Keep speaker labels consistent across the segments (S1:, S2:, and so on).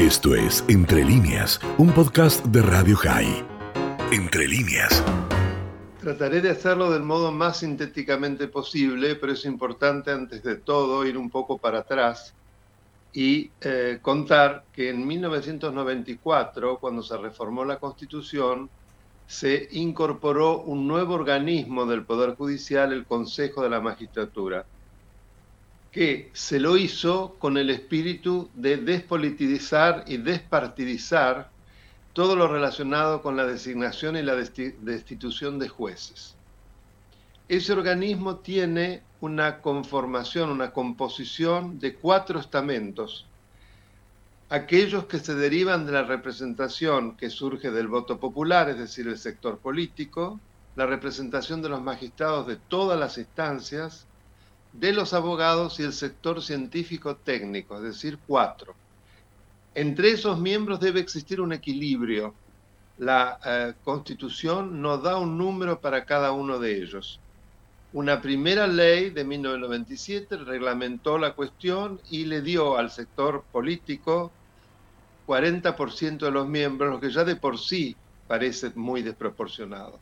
S1: Esto es Entre líneas, un podcast de Radio High. Entre líneas.
S2: Trataré de hacerlo del modo más sintéticamente posible, pero es importante antes de todo ir un poco para atrás y eh, contar que en 1994, cuando se reformó la Constitución, se incorporó un nuevo organismo del Poder Judicial, el Consejo de la Magistratura que se lo hizo con el espíritu de despolitizar y despartidizar todo lo relacionado con la designación y la destitución de jueces. Ese organismo tiene una conformación, una composición de cuatro estamentos. Aquellos que se derivan de la representación que surge del voto popular, es decir, el sector político, la representación de los magistrados de todas las instancias, de los abogados y el sector científico técnico, es decir, cuatro. Entre esos miembros debe existir un equilibrio. La eh, Constitución nos da un número para cada uno de ellos. Una primera ley de 1997 reglamentó la cuestión y le dio al sector político 40% de los miembros, lo que ya de por sí parece muy desproporcionado.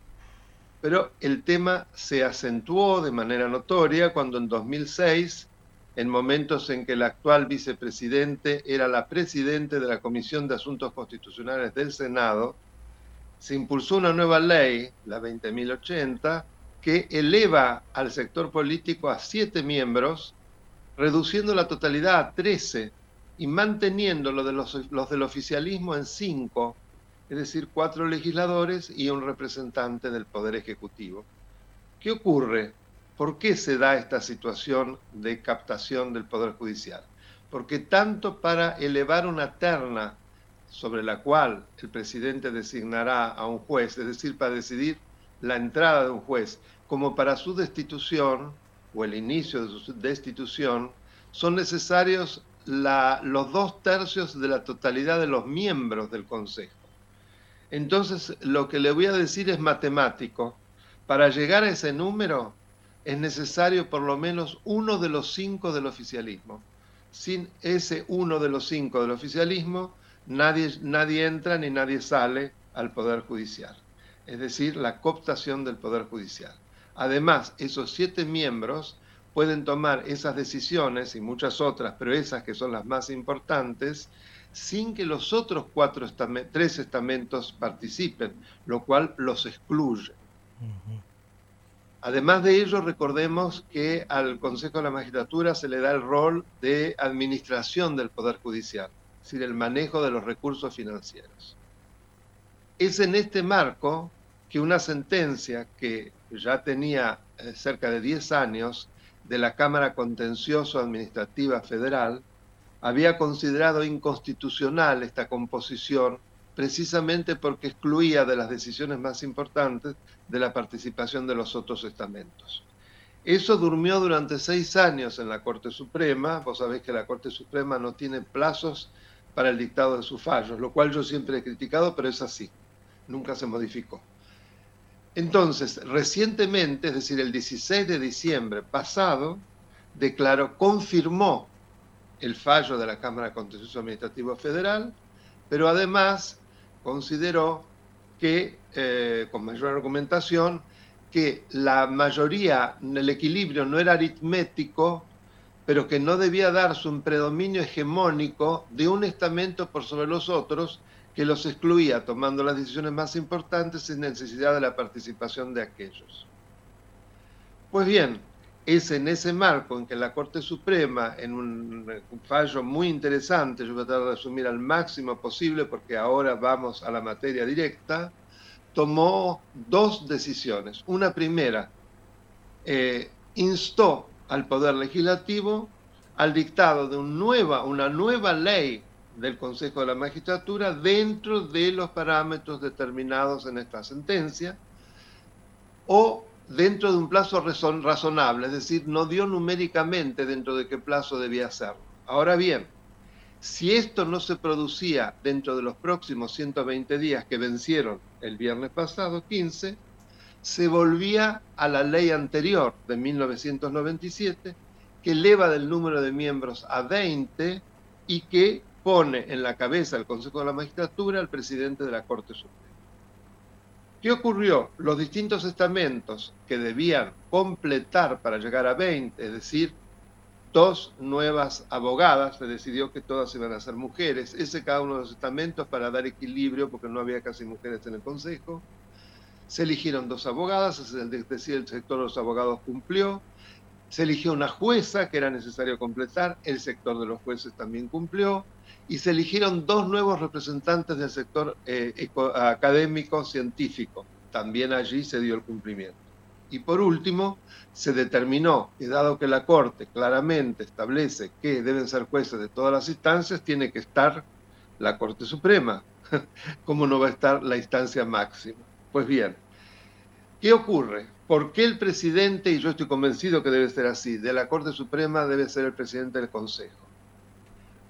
S2: Pero el tema se acentuó de manera notoria cuando en 2006, en momentos en que el actual vicepresidente era la presidente de la Comisión de Asuntos Constitucionales del Senado, se impulsó una nueva ley, la 20.080, que eleva al sector político a siete miembros, reduciendo la totalidad a 13 y manteniendo lo de los, los del oficialismo en cinco es decir, cuatro legisladores y un representante del Poder Ejecutivo. ¿Qué ocurre? ¿Por qué se da esta situación de captación del Poder Judicial? Porque tanto para elevar una terna sobre la cual el presidente designará a un juez, es decir, para decidir la entrada de un juez, como para su destitución o el inicio de su destitución, son necesarios los dos tercios de la totalidad de los miembros del Consejo. Entonces, lo que le voy a decir es matemático. Para llegar a ese número es necesario por lo menos uno de los cinco del oficialismo. Sin ese uno de los cinco del oficialismo, nadie, nadie entra ni nadie sale al Poder Judicial. Es decir, la cooptación del Poder Judicial. Además, esos siete miembros pueden tomar esas decisiones y muchas otras, pero esas que son las más importantes, sin que los otros cuatro tres estamentos participen, lo cual los excluye. Además de ello, recordemos que al Consejo de la Magistratura se le da el rol de administración del Poder Judicial, es decir, el manejo de los recursos financieros. Es en este marco que una sentencia que ya tenía eh, cerca de 10 años de la Cámara Contencioso Administrativa Federal había considerado inconstitucional esta composición precisamente porque excluía de las decisiones más importantes de la participación de los otros estamentos. Eso durmió durante seis años en la Corte Suprema. Vos sabés que la Corte Suprema no tiene plazos para el dictado de sus fallos, lo cual yo siempre he criticado, pero es así. Nunca se modificó. Entonces, recientemente, es decir, el 16 de diciembre pasado, declaró, confirmó el fallo de la Cámara Contencioso Administrativo Federal, pero además consideró que, eh, con mayor argumentación, que la mayoría, el equilibrio no era aritmético, pero que no debía darse un predominio hegemónico de un estamento por sobre los otros que los excluía, tomando las decisiones más importantes sin necesidad de la participación de aquellos. Pues bien, es en ese marco en que la Corte Suprema, en un, fallo muy interesante, yo voy a tratar de resumir al máximo posible porque ahora vamos a la materia directa, tomó dos decisiones. Una primera, eh, instó al Poder Legislativo al dictado de nueva, una nueva ley del Consejo de la Magistratura dentro de los parámetros determinados en esta sentencia, o dentro de un plazo razonable, es decir, no dio numéricamente dentro de qué plazo debía ser. Ahora bien, si esto no se producía dentro de los próximos 120 días que vencieron el viernes pasado, 15, se volvía a la ley anterior de 1997, que eleva del número de miembros a 20 y que pone en la cabeza del Consejo de la Magistratura al presidente de la Corte Suprema. ¿Qué ocurrió? Los distintos estamentos que debían completar para llegar a 20, es decir, dos nuevas abogadas, se decidió que todas iban a ser mujeres, ese cada uno de los estamentos para dar equilibrio, porque no había casi mujeres en el Consejo. Se eligieron dos abogadas, es decir, el sector de los abogados cumplió. Se eligió una jueza que era necesario completar, el sector de los jueces también cumplió. Y se eligieron dos nuevos representantes del sector eh, académico científico. También allí se dio el cumplimiento. Y por último, se determinó que dado que la Corte claramente establece que deben ser jueces de todas las instancias, tiene que estar la Corte Suprema. ¿Cómo no va a estar la instancia máxima? Pues bien, ¿qué ocurre? ¿Por qué el presidente, y yo estoy convencido que debe ser así, de la Corte Suprema debe ser el presidente del Consejo?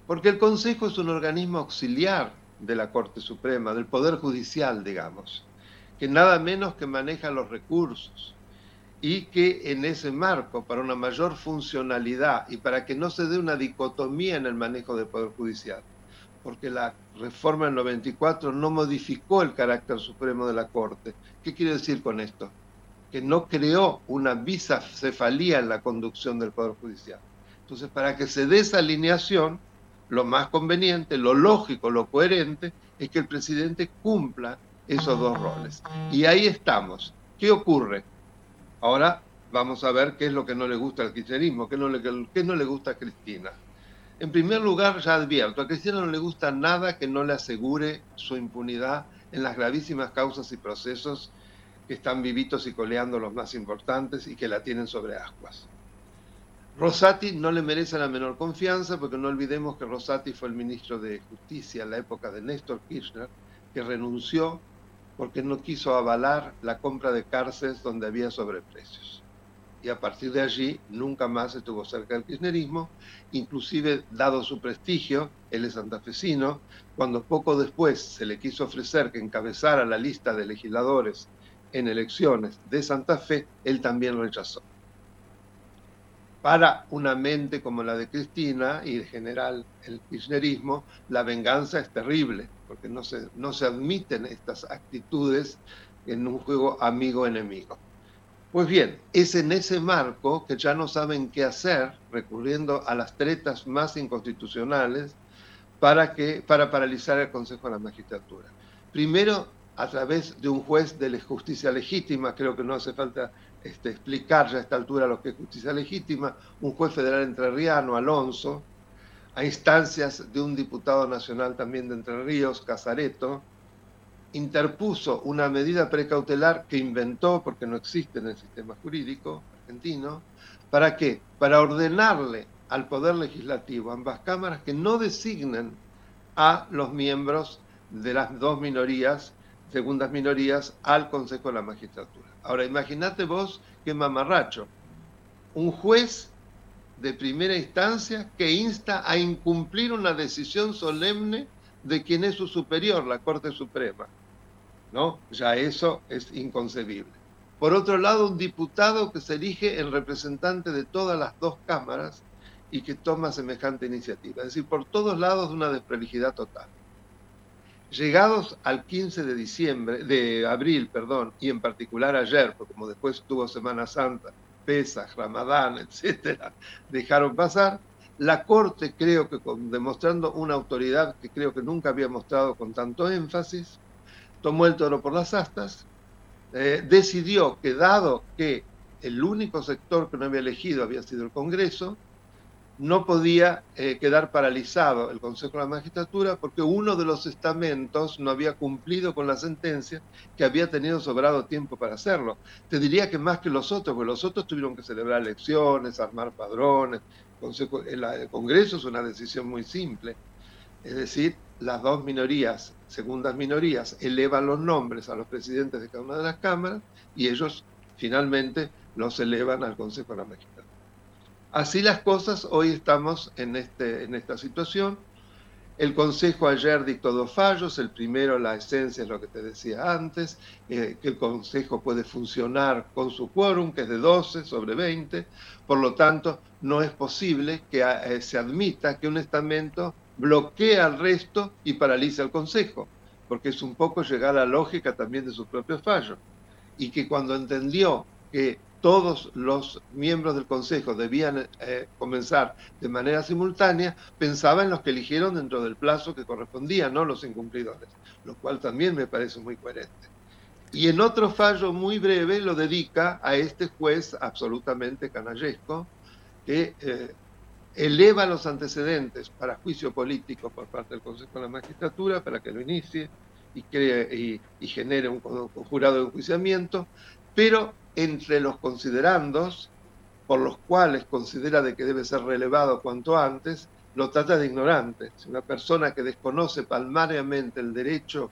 S2: Porque el Consejo es un organismo auxiliar de la Corte Suprema, del Poder Judicial, digamos, que nada menos que maneja los recursos y que en ese marco, para una mayor funcionalidad y para que no se dé una dicotomía en el manejo del Poder Judicial, porque la reforma del 94 no modificó el carácter supremo de la Corte. ¿Qué quiere decir con esto? Que no creó una bisacefalía en la conducción del Poder Judicial. Entonces, para que se dé esa alineación, lo más conveniente, lo lógico, lo coherente, es que el presidente cumpla esos dos roles. Y ahí estamos. ¿Qué ocurre? Ahora vamos a ver qué es lo que no le gusta al kirchnerismo, qué no le, qué no le gusta a Cristina. En primer lugar, ya advierto, a Cristina no le gusta nada que no le asegure su impunidad en las gravísimas causas y procesos que están vivitos y coleando los más importantes y que la tienen sobre ascuas. Rosati no le merece la menor confianza porque no olvidemos que Rosati fue el ministro de Justicia en la época de Néstor Kirchner, que renunció porque no quiso avalar la compra de cárceles donde había sobreprecios. Y a partir de allí nunca más estuvo cerca del kirchnerismo, inclusive dado su prestigio, él es santafesino, cuando poco después se le quiso ofrecer que encabezara la lista de legisladores en elecciones de Santa Fe, él también lo rechazó. Para una mente como la de Cristina y en general el kirchnerismo, la venganza es terrible, porque no se, no se admiten estas actitudes en un juego amigo-enemigo. Pues bien, es en ese marco que ya no saben qué hacer, recurriendo a las tretas más inconstitucionales para, que, para paralizar el Consejo de la Magistratura. Primero, a través de un juez de justicia legítima, creo que no hace falta este, explicar ya a esta altura lo que es justicia legítima, un juez federal entrerriano, Alonso, a instancias de un diputado nacional también de Entre Ríos, Casareto, interpuso una medida precautelar que inventó, porque no existe en el sistema jurídico argentino, ¿para qué? Para ordenarle al Poder Legislativo, ambas cámaras, que no designen a los miembros de las dos minorías, segundas minorías, al Consejo de la Magistratura. Ahora, imagínate vos qué mamarracho. Un juez de primera instancia que insta a incumplir una decisión solemne de quien es su superior, la Corte Suprema. ¿No? Ya eso es inconcebible. Por otro lado, un diputado que se elige en representante de todas las dos cámaras y que toma semejante iniciativa. Es decir, por todos lados una desprolijidad total. Llegados al 15 de diciembre, de abril, perdón, y en particular ayer, porque como después tuvo Semana Santa, Pesach, Ramadán, etcétera, dejaron pasar, la Corte, creo que demostrando una autoridad que creo que nunca había mostrado con tanto énfasis, tomó el toro por las astas, eh, decidió que dado que el único sector que no había elegido había sido el Congreso, no podía eh, quedar paralizado el Consejo de la Magistratura porque uno de los estamentos no había cumplido con la sentencia que había tenido sobrado tiempo para hacerlo. Te diría que más que los otros, porque los otros tuvieron que celebrar elecciones, armar padrones. el Congreso es una decisión muy simple. Es decir, las dos minorías, segundas minorías, elevan los nombres a los presidentes de cada una de las cámaras y ellos finalmente los elevan al Consejo de la Magistratura. Así las cosas, hoy estamos en, este, en esta situación. El Consejo ayer dictó dos fallos. El primero, la esencia es lo que te decía antes, eh, que el Consejo puede funcionar con su quórum, que es de 12 sobre 20. Por lo tanto, no es posible que eh, se admita que un estamento bloquea al resto y paraliza al Consejo, porque es un poco llegar a la lógica también de sus propios fallos. Y que cuando entendió que todos los miembros del Consejo debían eh, comenzar de manera simultánea, pensaba en los que eligieron dentro del plazo que correspondía, no los incumplidores, lo cual también me parece muy coherente. Y en otro fallo muy breve lo dedica a este juez absolutamente canallesco, que eh, eleva los antecedentes para juicio político por parte del Consejo de la Magistratura para que lo inicie y, cree, y, genere un, un jurado de enjuiciamiento, pero entre los considerandos, por los cuales considera de que debe ser relevado cuanto antes, lo trata de ignorante. Es una persona que desconoce palmariamente el derecho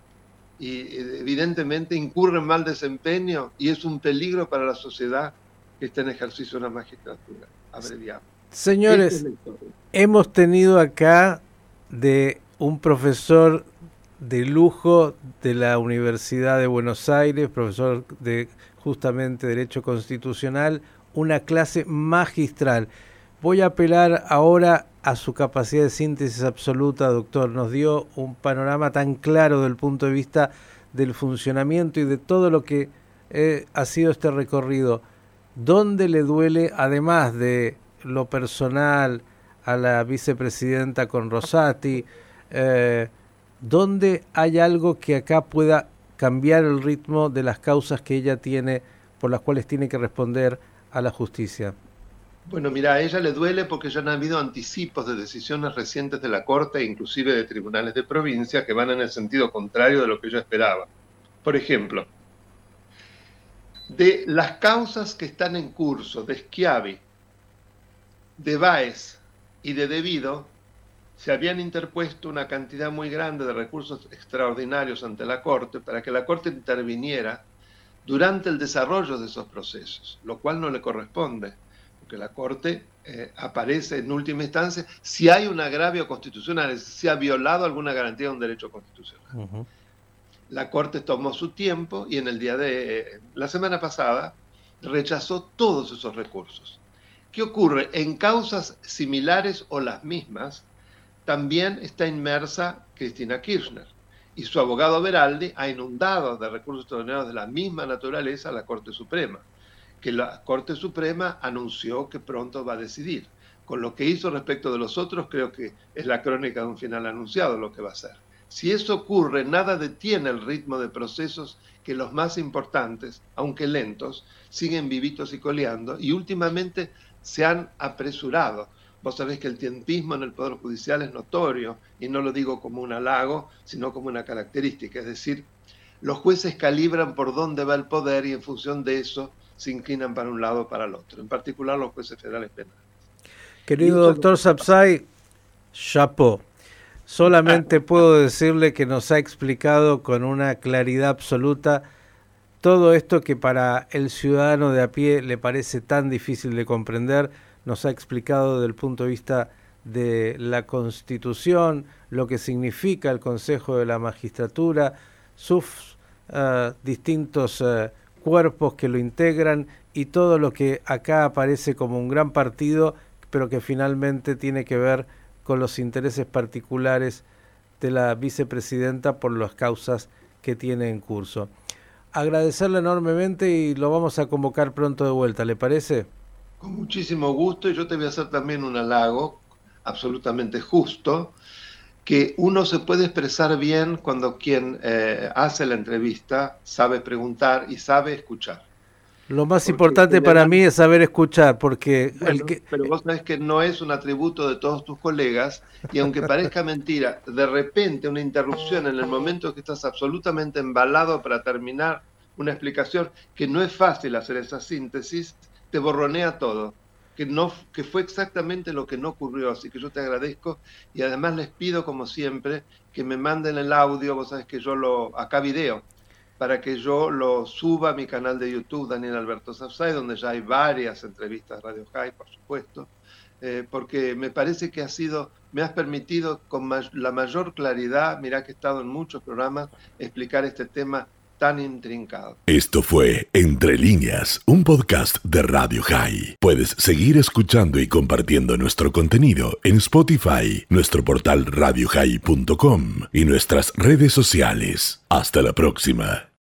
S2: y evidentemente incurre en mal desempeño y es un peligro para la sociedad que está en ejercicio de la magistratura. Abreviado.
S3: Señores, hemos tenido acá de un profesor de lujo de la Universidad de Buenos Aires, profesor de justamente Derecho Constitucional, una clase magistral. Voy a apelar ahora a su capacidad de síntesis absoluta, doctor. Nos dio un panorama tan claro del punto de vista del funcionamiento y de todo lo que eh, ha sido este recorrido. ¿Dónde le duele, además de lo personal, a la vicepresidenta con Rosati? Eh, ¿Dónde hay algo que acá pueda cambiar el ritmo de las causas que ella tiene, por las cuales tiene que responder a la justicia?
S2: Bueno, mira, a ella le duele porque ya han habido anticipos de decisiones recientes de la Corte e inclusive de tribunales de provincia que van en el sentido contrario de lo que ella esperaba. Por ejemplo, de las causas que están en curso de Schiavi, de Baez y de Debido, se habían interpuesto una cantidad muy grande de recursos extraordinarios ante la Corte para que la Corte interviniera durante el desarrollo de esos procesos, lo cual no le corresponde que la Corte eh, aparece en última instancia si hay un agravio constitucional, si ha violado alguna garantía de un derecho constitucional. La Corte tomó su tiempo y en el día de eh, la semana pasada rechazó todos esos recursos. ¿Qué ocurre? En causas similares o las mismas, también está inmersa Cristina Kirchner y su abogado Beraldi ha inundado de recursos extraordinarios de la misma naturaleza a la Corte Suprema que la Corte Suprema anunció que pronto va a decidir. Con lo que hizo respecto de los otros, creo que es la crónica de un final anunciado lo que va a ser. Si eso ocurre, nada detiene el ritmo de procesos que los más importantes, aunque lentos, siguen vivitos y coleando y últimamente se han apresurado. Vos sabés que el tiempismo en el Poder Judicial es notorio y no lo digo como un halago, sino como una característica. Es decir, los jueces calibran por dónde va el poder y en función de eso se inclinan para un lado o para el otro, en particular los jueces federales penales.
S3: Querido doctor Sapsay, chapeau. Solamente puedo decirle que nos ha explicado con una claridad absoluta todo esto que para el ciudadano de a pie le parece tan difícil de comprender, nos ha explicado desde el punto de vista de la Constitución, lo que significa el Consejo de la Magistratura, sus uh, distintos uh, cuerpos que lo integran y todo lo que acá aparece como un gran partido, pero que finalmente tiene que ver con los intereses particulares de la vicepresidenta por las causas que tiene en curso. Agradecerle enormemente y lo vamos a convocar pronto de vuelta, ¿le parece?
S2: Con muchísimo gusto y yo te voy a hacer también un halago absolutamente justo que uno se puede expresar bien cuando quien eh, hace la entrevista sabe preguntar y sabe escuchar.
S3: Lo más importante para mí es saber escuchar, porque...
S2: el que... Pero vos sabés que no es un atributo de todos tus colegas, y aunque parezca mentira, de repente una interrupción en el momento que estás absolutamente embalado para terminar una explicación, que no es fácil hacer esa síntesis, te borronea todo. Que, no, que fue exactamente lo que no ocurrió, así que yo te agradezco y además les pido como siempre que me manden el audio, vos sabés que yo lo, acá video, para que yo lo suba a mi canal de YouTube, Daniel Alberto Safsay, donde ya hay varias entrevistas Radio High, por supuesto, eh, porque me parece que ha sido, me has permitido con la mayor claridad, mirá que he estado en muchos programas, explicar este tema tan intrincado.
S1: Esto fue Entre líneas, un podcast de Radio High. Puedes seguir escuchando y compartiendo nuestro contenido en Spotify, nuestro portal radiohigh.com y nuestras redes sociales. Hasta la próxima.